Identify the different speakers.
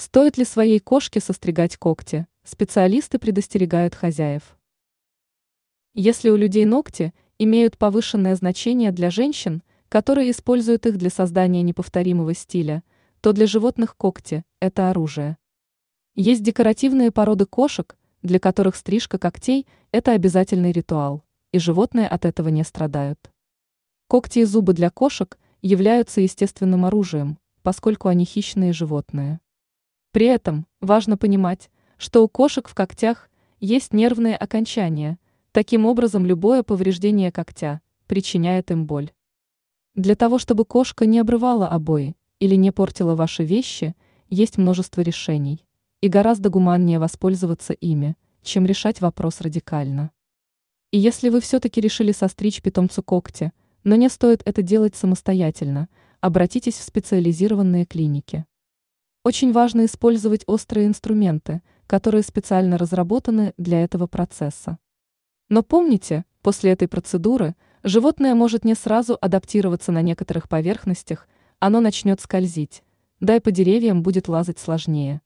Speaker 1: Стоит ли своей кошке состригать когти? Специалисты предостерегают хозяев. Если у людей ногти имеют повышенное значение для женщин, которые используют их для создания неповторимого стиля, то для животных когти – это оружие. Есть декоративные породы кошек, для которых стрижка когтей – это обязательный ритуал, и животные от этого не страдают. Когти и зубы для кошек являются естественным оружием, поскольку они хищные животные. При этом важно понимать, что у кошек в когтях есть нервные окончания, таким образом любое повреждение когтя причиняет им боль. Для того, чтобы кошка не обрывала обои или не портила ваши вещи, есть множество решений, и гораздо гуманнее воспользоваться ими, чем решать вопрос радикально. И если вы все-таки решили состричь питомцу когти, но не стоит это делать самостоятельно, обратитесь в специализированные клиники. Очень важно использовать острые инструменты, которые специально разработаны для этого процесса. Но помните, после этой процедуры животное может не сразу адаптироваться на некоторых поверхностях, оно начнет скользить, да и по деревьям будет лазать сложнее.